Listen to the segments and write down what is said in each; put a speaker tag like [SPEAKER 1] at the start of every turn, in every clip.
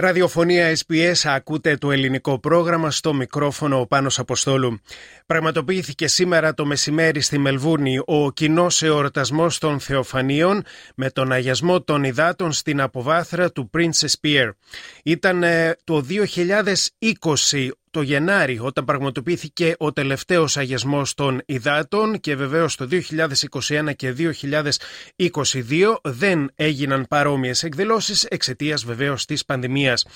[SPEAKER 1] Ραδιοφωνία SBS ακούτε το ελληνικό πρόγραμμα στο μικρόφωνο ο Πάνος Αποστόλου. Πραγματοποιήθηκε σήμερα το μεσημέρι στη Μελβούρνη ο κοινός εορτασμός των Θεοφανίων με τον αγιασμό των υδάτων στην αποβάθρα του Princess Pier. Ήταν ε, το 2020 το Γενάρη όταν πραγματοποιήθηκε ο τελευταίος αγιασμός των υδάτων και βεβαίως το 2021 και 2022 δεν έγιναν παρόμοιες εκδηλώσεις εξαιτίας βεβαίως της πανδημίας.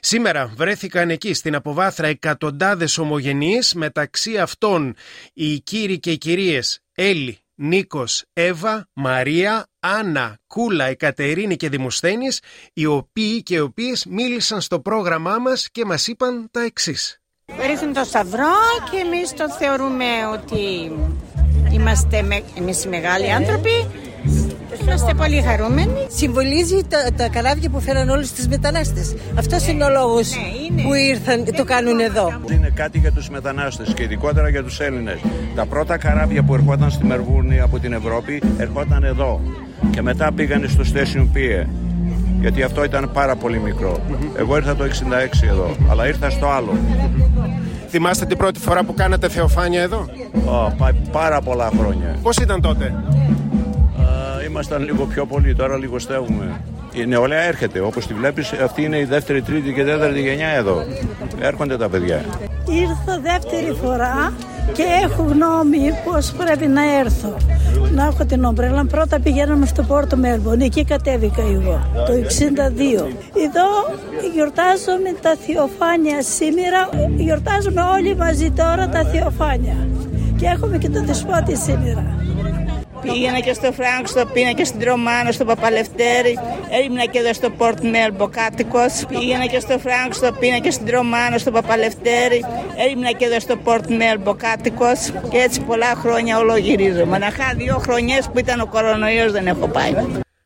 [SPEAKER 1] Σήμερα βρέθηκαν εκεί στην αποβάθρα εκατοντάδες ομογενείς μεταξύ αυτών οι κύριοι και οι κυρίες Έλλη, Νίκος, Εύα, Μαρία, Άννα, Κούλα, Εκατερίνη και Δημοσθένης οι οποίοι και οι οποίες μίλησαν στο πρόγραμμά μας και μας είπαν τα εξής.
[SPEAKER 2] Ρίχνουν το σταυρό και εμείς το θεωρούμε ότι είμαστε με, εμείς οι μεγάλοι άνθρωποι Είμαστε πολύ χαρούμενοι.
[SPEAKER 3] Συμβολίζει τα, τα καράβια που φέραν όλους του μετανάστες. Αυτός είναι ο λόγος ναι, που ήρθαν, το κάνουν εδώ.
[SPEAKER 4] Είναι κάτι για τους μετανάστες και ειδικότερα για τους Έλληνες. Τα πρώτα καράβια που ερχόταν στη Μερβούρνη από την Ευρώπη ερχόταν εδώ. Και μετά πήγαν στο Station Pier γιατί αυτό ήταν πάρα πολύ μικρό. Εγώ ήρθα το 66 εδώ, αλλά ήρθα στο άλλο.
[SPEAKER 1] Θυμάστε την πρώτη φορά που κάνατε θεοφάνεια εδώ;
[SPEAKER 4] Oh, πάρα πολλά χρόνια.
[SPEAKER 1] Πώς ήταν τότε;
[SPEAKER 4] Uh, ήμασταν λίγο πιο πολύ, τώρα λιγοστεύουμε. Η νεολαία έρχεται, όπως τη βλέπεις, αυτή είναι η δεύτερη, τρίτη και τέταρτη γενιά εδώ. Έρχονται τα παιδιά.
[SPEAKER 5] Ήρθα δεύτερη φορά και έχω γνώμη πώς πρέπει να έρθω. Να έχω την ομπρέλα. Πρώτα πηγαίναμε στο Port Melbourne, εκεί κατέβηκα εγώ, το 62. Εδώ γιορτάζουμε τα θεοφάνεια σήμερα, γιορτάζουμε όλοι μαζί τώρα τα θεοφάνεια. Και έχουμε και το δεσπότη σήμερα.
[SPEAKER 2] Πήγαινα και στο Frankston, πήγαινα και στην Dromana, στο Παπαλευτέρη. Έμεινα και εδώ στο Port Melbourne κάτοικος. Πήγαινα και στο Frankston, πήγαινα και στην Dromana, στο Παπαλευτέρη. Έμεινα και εδώ στο Port Melbourne κάτοικος. Και έτσι πολλά χρόνια όλο γυρίζω. Μαναχά δύο χρονιές που ήταν ο κορονοϊός δεν έχω πάει.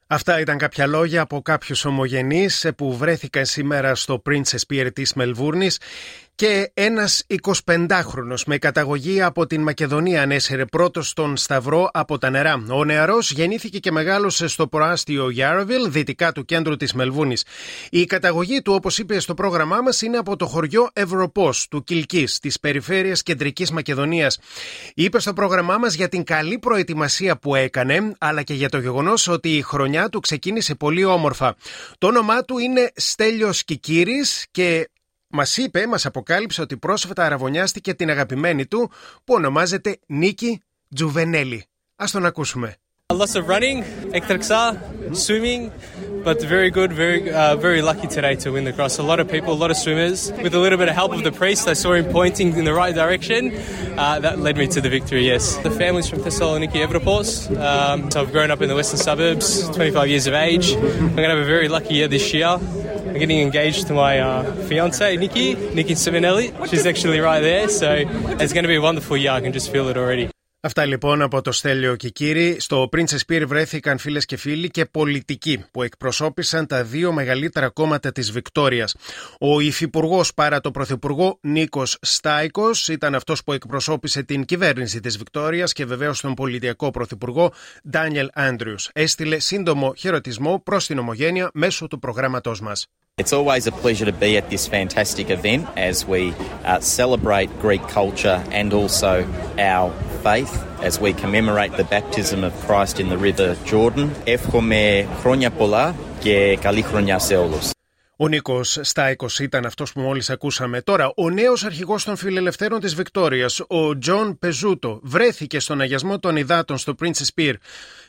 [SPEAKER 1] Αυτά ήταν κάποια λόγια από κάποιους ομογενείς που βρέθηκαν σήμερα στο Princes Pier της Μελβούρνης και ένας 25χρονος με καταγωγή από την Μακεδονία ανέσυρε πρώτος τον Σταυρό από τα νερά. Ο νεαρός γεννήθηκε και μεγάλωσε στο προάστιο Yarraville, δυτικά του κέντρου της Μελβούνης. Η καταγωγή του, όπως είπε στο πρόγραμμά μας, είναι από το χωριό Ευρωπός του Κιλκής, της περιφέρειας Κεντρικής Μακεδονίας. Είπε στο πρόγραμμά μας για την καλή προετοιμασία που έκανε, αλλά και για το γεγονός ότι η χρονιά του ξεκίνησε πολύ όμορφα. Το όνομά του είναι Στέλιος Κικύρης και Μα είπε, μα αποκάλυψε ότι πρόσφατα αραβωνιάστηκε την αγαπημένη του που ονομάζεται Νίκη Τζουβενέλη. Α τον ακούσουμε.
[SPEAKER 6] Lots of running, ektarksa, swimming, but very good, very uh, very lucky today to win the cross. A lot of people, a lot of swimmers. With a little bit of help of the priest, I saw him pointing in the right direction. Uh, that led me to the victory, yes. The family's from Thessaloniki, Evropos. Um, so I've grown up in the western suburbs, 25 years of age. I'm going to have a very lucky year this year. I'm getting engaged to my uh, fiance, Nikki, Nikki Simonelli. She's actually right there, so it's going to be a wonderful year. I can just feel it already.
[SPEAKER 1] Αυτά λοιπόν από το Στέλιο και κύριοι. Στο Princess Pier βρέθηκαν φίλες και φίλοι και πολιτικοί που εκπροσώπησαν τα δύο μεγαλύτερα κόμματα της Βικτόριας. Ο υφυπουργός παρά το πρωθυπουργό Νίκος Στάικος ήταν αυτός που εκπροσώπησε την κυβέρνηση της Βικτόριας και βεβαίως τον πολιτιακό πρωθυπουργό Ντάνιελ Άντριους. Έστειλε σύντομο χαιρετισμό προς την Ομογένεια μέσω του προγράμματός μας.
[SPEAKER 7] It's always a pleasure to be at this fantastic event as we uh, celebrate Greek culture and also our faith as we commemorate the baptism of Christ in the River Jordan. Εύχομαι χρόνια πολλά και καλή χρονιά σε όλους.
[SPEAKER 1] Ο Νίκος Στάικος ήταν αυτός που μόλις ακούσαμε. Τώρα, ο νέος αρχηγός των φιλελευθέρων της Βικτόριας, ο Τζον Πεζούτο, βρέθηκε στον αγιασμό των υδάτων στο Princes Pier.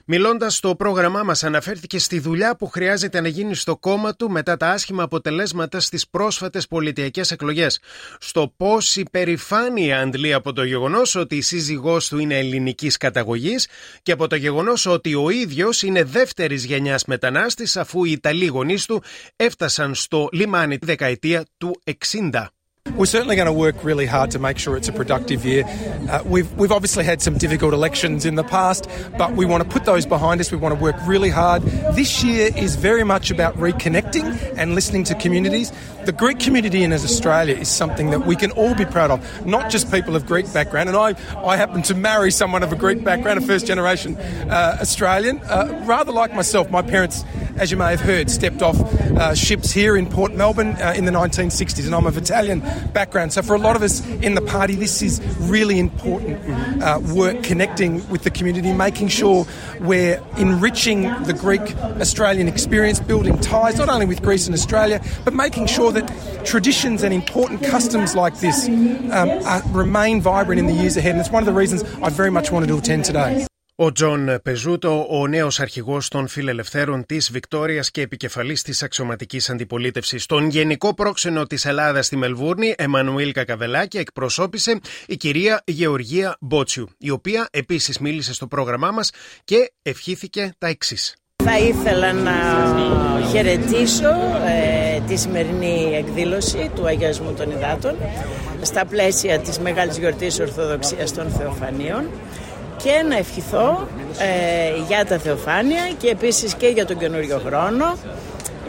[SPEAKER 1] Μιλώντας στο πρόγραμμά μας, αναφέρθηκε στη δουλειά που χρειάζεται να γίνει στο κόμμα του μετά τα άσχημα αποτελέσματα στις πρόσφατες πολιτιακές εκλογές. Στο πώς υπερηφάνεια αντλεί από το γεγονός ότι η σύζυγός του είναι ελληνικής καταγωγής και από το γεγονός ότι ο ίδιος είναι δεύτερης γενιάς μετανάστης αφού οι Ιταλοί γονείς του έφτασαν στο λιμάνι τη δεκαετία του 60.
[SPEAKER 8] We're certainly going to work really hard to make sure it's a productive year. Uh, we've, we've obviously had some difficult elections in the past, but we want to put those behind us. We want to work really hard. This year is very much about reconnecting and listening to communities. The Greek community in Australia is something that we can all be proud of, not just people of Greek background. And I, I happen to marry someone of a Greek background, a first generation uh, Australian. Uh, rather like myself, my parents, as you may have heard, stepped off uh, ships here in Port Melbourne uh, in the 1960s, and I'm of Italian background. So for a lot of us in the party, this is really important uh, work connecting with the community, making sure we're enriching the Greek Australian experience, building ties not only with Greece and Australia, but making sure that traditions and important customs like this um, are, remain vibrant in the years ahead. And it's one of the reasons I very much wanted to attend today.
[SPEAKER 1] Ο Τζον Πεζούτο, ο νέος αρχηγός των φιλελευθέρων της Βικτόριας και επικεφαλής της αξιωματικής αντιπολίτευσης. Τον γενικό πρόξενο της Ελλάδας στη Μελβούρνη, Εμμανουήλ Κακαβελάκη, εκπροσώπησε η κυρία Γεωργία Μπότσιου, η οποία επίσης μίλησε στο πρόγραμμά μας και ευχήθηκε τα εξής.
[SPEAKER 9] Θα ήθελα να χαιρετήσω ε, τη σημερινή εκδήλωση του Αγιασμού των Ιδάτων στα πλαίσια της Μεγάλης Γιορτής Ορθοδοξίας των Θεοφανίων και να ευχηθώ ε, για τα θεοφάνεια και επίσης και για τον καινούριο χρόνο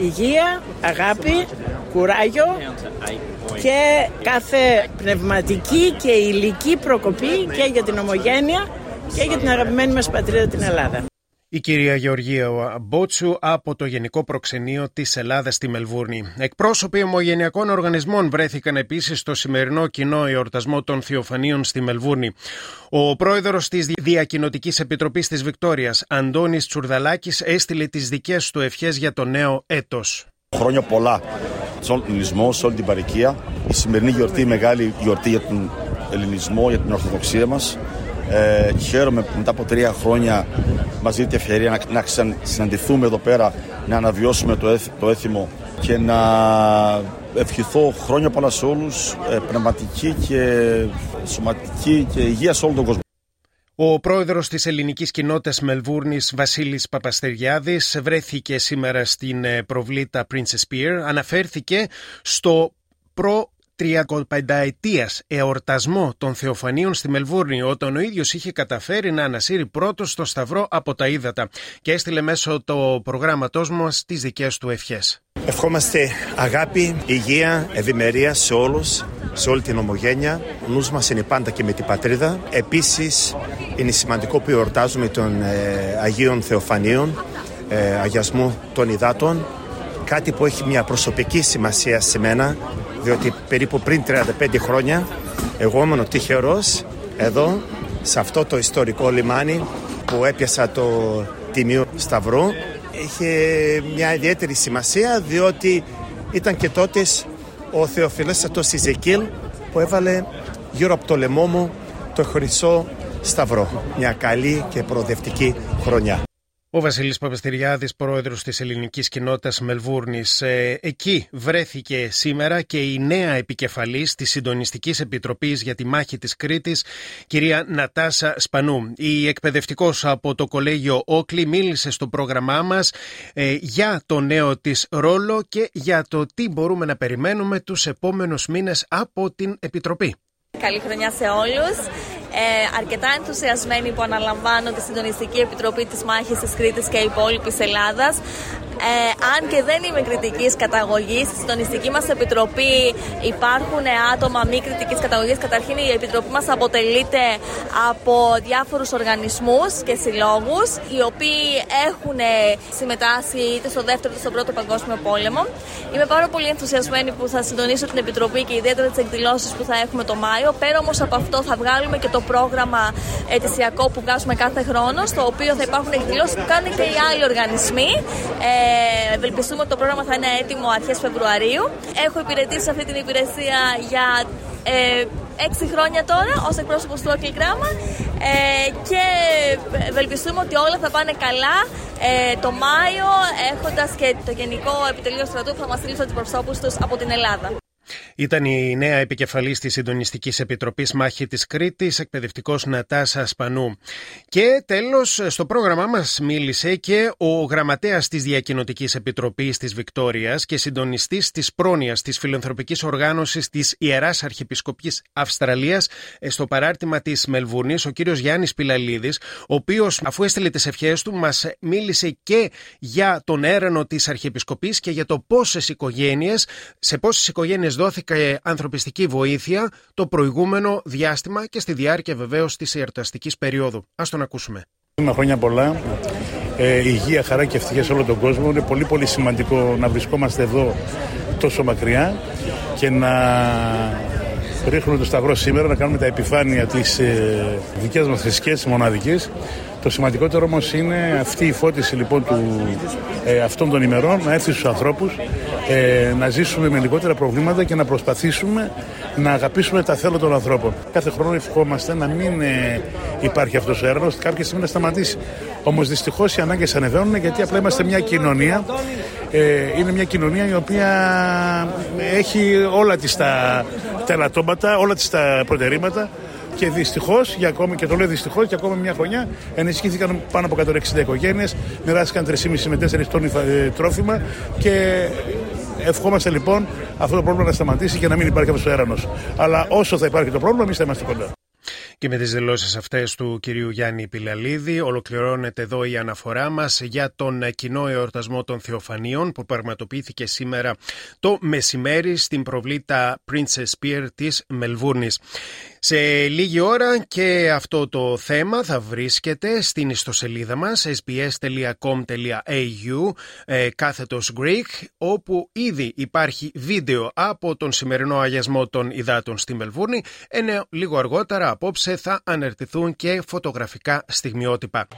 [SPEAKER 9] υγεία, αγάπη, κουράγιο και κάθε πνευματική και υλική προκοπή και για την ομογένεια και για την αγαπημένη μας πατρίδα την Ελλάδα.
[SPEAKER 1] Η κυρία Γεωργία Μπότσου από το Γενικό Προξενείο της Ελλάδας στη Μελβούρνη. Εκπρόσωποι ομογενειακών οργανισμών βρέθηκαν επίσης στο σημερινό κοινό εορτασμό των Θεοφανίων στη Μελβούρνη. Ο πρόεδρος της Διακοινοτικής Επιτροπής της Βικτόριας, Αντώνης Τσουρδαλάκης, έστειλε τις δικές του ευχές για το νέο έτος.
[SPEAKER 10] Χρόνια πολλά στον ελληνισμό, σε όλη την παροικία. Η σημερινή γιορτή, η μεγάλη γιορτή για τον ελληνισμό, για την Ορθοδοξία μας. Ε, χαίρομαι που μετά από τρία χρόνια μας δίνει ευκαιρία να, να συναντηθούμε εδώ πέρα, να αναβιώσουμε το, το έθιμο και να ευχηθώ χρόνια πολλά σε όλους, ε, πνευματική και σωματική και υγεία σε όλο τον κόσμο.
[SPEAKER 1] Ο πρόεδρος της ελληνικής κοινότητας Μελβούρνης Βασίλης Παπαστεριάδης βρέθηκε σήμερα στην ε, προβλήτα Princess Pier. Αναφέρθηκε στο προ 35 ετία εορτασμό των Θεοφανίων στη Μελβούρνη, όταν ο ίδιος είχε καταφέρει να ανασύρει πρώτος στο Σταυρό από τα ύδατα και έστειλε μέσω το προγράμματός μας τις δικές του ευχές.
[SPEAKER 11] Ευχόμαστε αγάπη, υγεία, ευημερία σε όλους, σε όλη την ομογένεια. Ο νους μας είναι πάντα και με την πατρίδα. Επίσης είναι σημαντικό που εορτάζουμε των ε, Αγίων Θεοφανίων, ε, αγιασμού των υδάτων. Κάτι που έχει μια προσωπική σημασία σε μένα διότι περίπου πριν 35 χρόνια εγώ ήμουν τυχερός εδώ σε αυτό το ιστορικό λιμάνι που έπιασα το Τιμίο Σταυρό είχε μια ιδιαίτερη σημασία διότι ήταν και τότε ο Θεοφιλέστατος Ιζεκίλ που έβαλε γύρω από το λαιμό μου το χρυσό σταυρό. Μια καλή και προοδευτική χρονιά.
[SPEAKER 1] Ο Βασίλη Παπαστηριάδη, πρόεδρος της ελληνικής κοινότητας Μελβούρνης, ε, εκεί βρέθηκε σήμερα και η νέα επικεφαλής της Συντονιστικής Επιτροπής για τη Μάχη της Κρήτης, κυρία Νατάσα Σπανού. Η εκπαιδευτικός από το Κολέγιο Όκλι μίλησε στο πρόγραμμά μας ε, για το νέο της ρόλο και για το τι μπορούμε να περιμένουμε τους επόμενους μήνες από την Επιτροπή.
[SPEAKER 12] Καλή χρονιά σε όλους ε, αρκετά ενθουσιασμένοι που αναλαμβάνω τη Συντονιστική Επιτροπή της Μάχης της Κρήτης και υπόλοιπης Ελλάδας. Ε, αν και δεν είμαι κριτικής καταγωγής, στη συντονιστική μας επιτροπή υπάρχουν άτομα μη κριτικής καταγωγής. Καταρχήν, η επιτροπή μας αποτελείται από διάφορους οργανισμούς και συλλόγους, οι οποίοι έχουν συμμετάσχει είτε στο δεύτερο είτε στον πρώτο παγκόσμιο πόλεμο. Είμαι πάρα πολύ ενθουσιασμένη που θα συντονίσω την επιτροπή και ιδιαίτερα τις εκδηλώσεις που θα έχουμε το Μάιο. Πέρα όμως από αυτό, θα βγάλουμε και το πρόγραμμα ετησιακό που βγάζουμε κάθε χρόνο, στο οποίο θα υπάρχουν εκδηλώσεις που κάνουν και οι άλλοι οργανισμοί. Ε, ευελπιστούμε ότι το πρόγραμμα θα είναι έτοιμο αρχές Φεβρουαρίου. Έχω υπηρετήσει αυτή την υπηρεσία για ε, έξι χρόνια τώρα ως εκπρόσωπος του Όκλι Γράμμα ε, και ευελπιστούμε ότι όλα θα πάνε καλά ε, το Μάιο έχοντας και το Γενικό Επιτελείο Στρατού που θα μας στείλει τους προσώπους τους από την Ελλάδα.
[SPEAKER 1] Ήταν η νέα επικεφαλής της Συντονιστικής Επιτροπής Μάχη της Κρήτης, εκπαιδευτικός Νατάσα Σπανού. Και τέλος, στο πρόγραμμά μας μίλησε και ο γραμματέας της Διακοινωτική Επιτροπής της Βικτόριας και συντονιστής της πρόνοιας της φιλανθρωπικής οργάνωσης της Ιεράς Αρχιεπισκοπής Αυστραλίας στο παράρτημα της Μελβούρνη, ο κύριος Γιάννης Πιλαλίδης, ο οποίος, αφού έστειλε τις ευχές του, μας μίλησε και για τον έρανο της Αρχιεπισκοπής και για το πόσες οικογένειες, σε πόσες οικογένειες δόθηκε ανθρωπιστική βοήθεια το προηγούμενο διάστημα και στη διάρκεια βεβαίως της εορταστικής περίοδου. Α τον ακούσουμε.
[SPEAKER 13] Με χρόνια πολλά, ε, υγεία, χαρά και ευτυχία σε όλο τον κόσμο. Είναι πολύ πολύ σημαντικό να βρισκόμαστε εδώ τόσο μακριά και να ρίχνουμε το σταυρό σήμερα, να κάνουμε τα επιφάνεια της ε, δικές μας θρησκείας, μοναδικής το σημαντικότερο όμως είναι αυτή η φώτιση λοιπόν του, ε, αυτών των ημερών να έρθει στους ανθρώπους, ε, να ζήσουμε με λιγότερα προβλήματα και να προσπαθήσουμε να αγαπήσουμε τα θέλω των ανθρώπων. Κάθε χρόνο ευχόμαστε να μην ε, υπάρχει αυτός ο έργο, κάποια στιγμή να σταματήσει. Όμως δυστυχώς οι ανάγκες ανεβαίνουν γιατί απλά είμαστε μια κοινωνία. Ε, είναι μια κοινωνία η οποία έχει όλα τις τα, τα ελαττώματα, όλα τις τα προτερήματα και δυστυχώς, και το λέω δυστυχώς, και ακόμα μια χρονιά ενισχύθηκαν πάνω από 160 οικογένειες, μοιράστηκαν 3,5 με 4 τόνοι ε, τρόφιμα και ευχόμαστε λοιπόν αυτό το πρόβλημα να σταματήσει και να μην υπάρχει αυτός ο έρανος. Αλλά όσο θα υπάρχει το πρόβλημα, εμείς θα είμαστε κοντά.
[SPEAKER 1] Και με τις δηλώσεις αυτές του κυρίου Γιάννη Πιλαλίδη ολοκληρώνεται εδώ η αναφορά μας για τον κοινό εορτασμό των Θεοφανίων που πραγματοποιήθηκε σήμερα το μεσημέρι στην προβλήτα Princess Pier της Μελβούρνης. Σε λίγη ώρα και αυτό το θέμα θα βρίσκεται στην ιστοσελίδα μας sbs.com.au ε, κάθετος Greek όπου ήδη υπάρχει βίντεο από τον σημερινό αγιασμό των υδάτων στη Μελβούρνη ενώ λίγο αργότερα απόψε θα αναρτηθούν και φωτογραφικά στιγμιότυπα.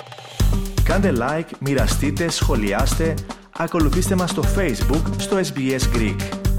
[SPEAKER 14] Κάντε like, μοιραστείτε, σχολιάστε, ακολουθήστε μας στο Facebook στο SBS Greek.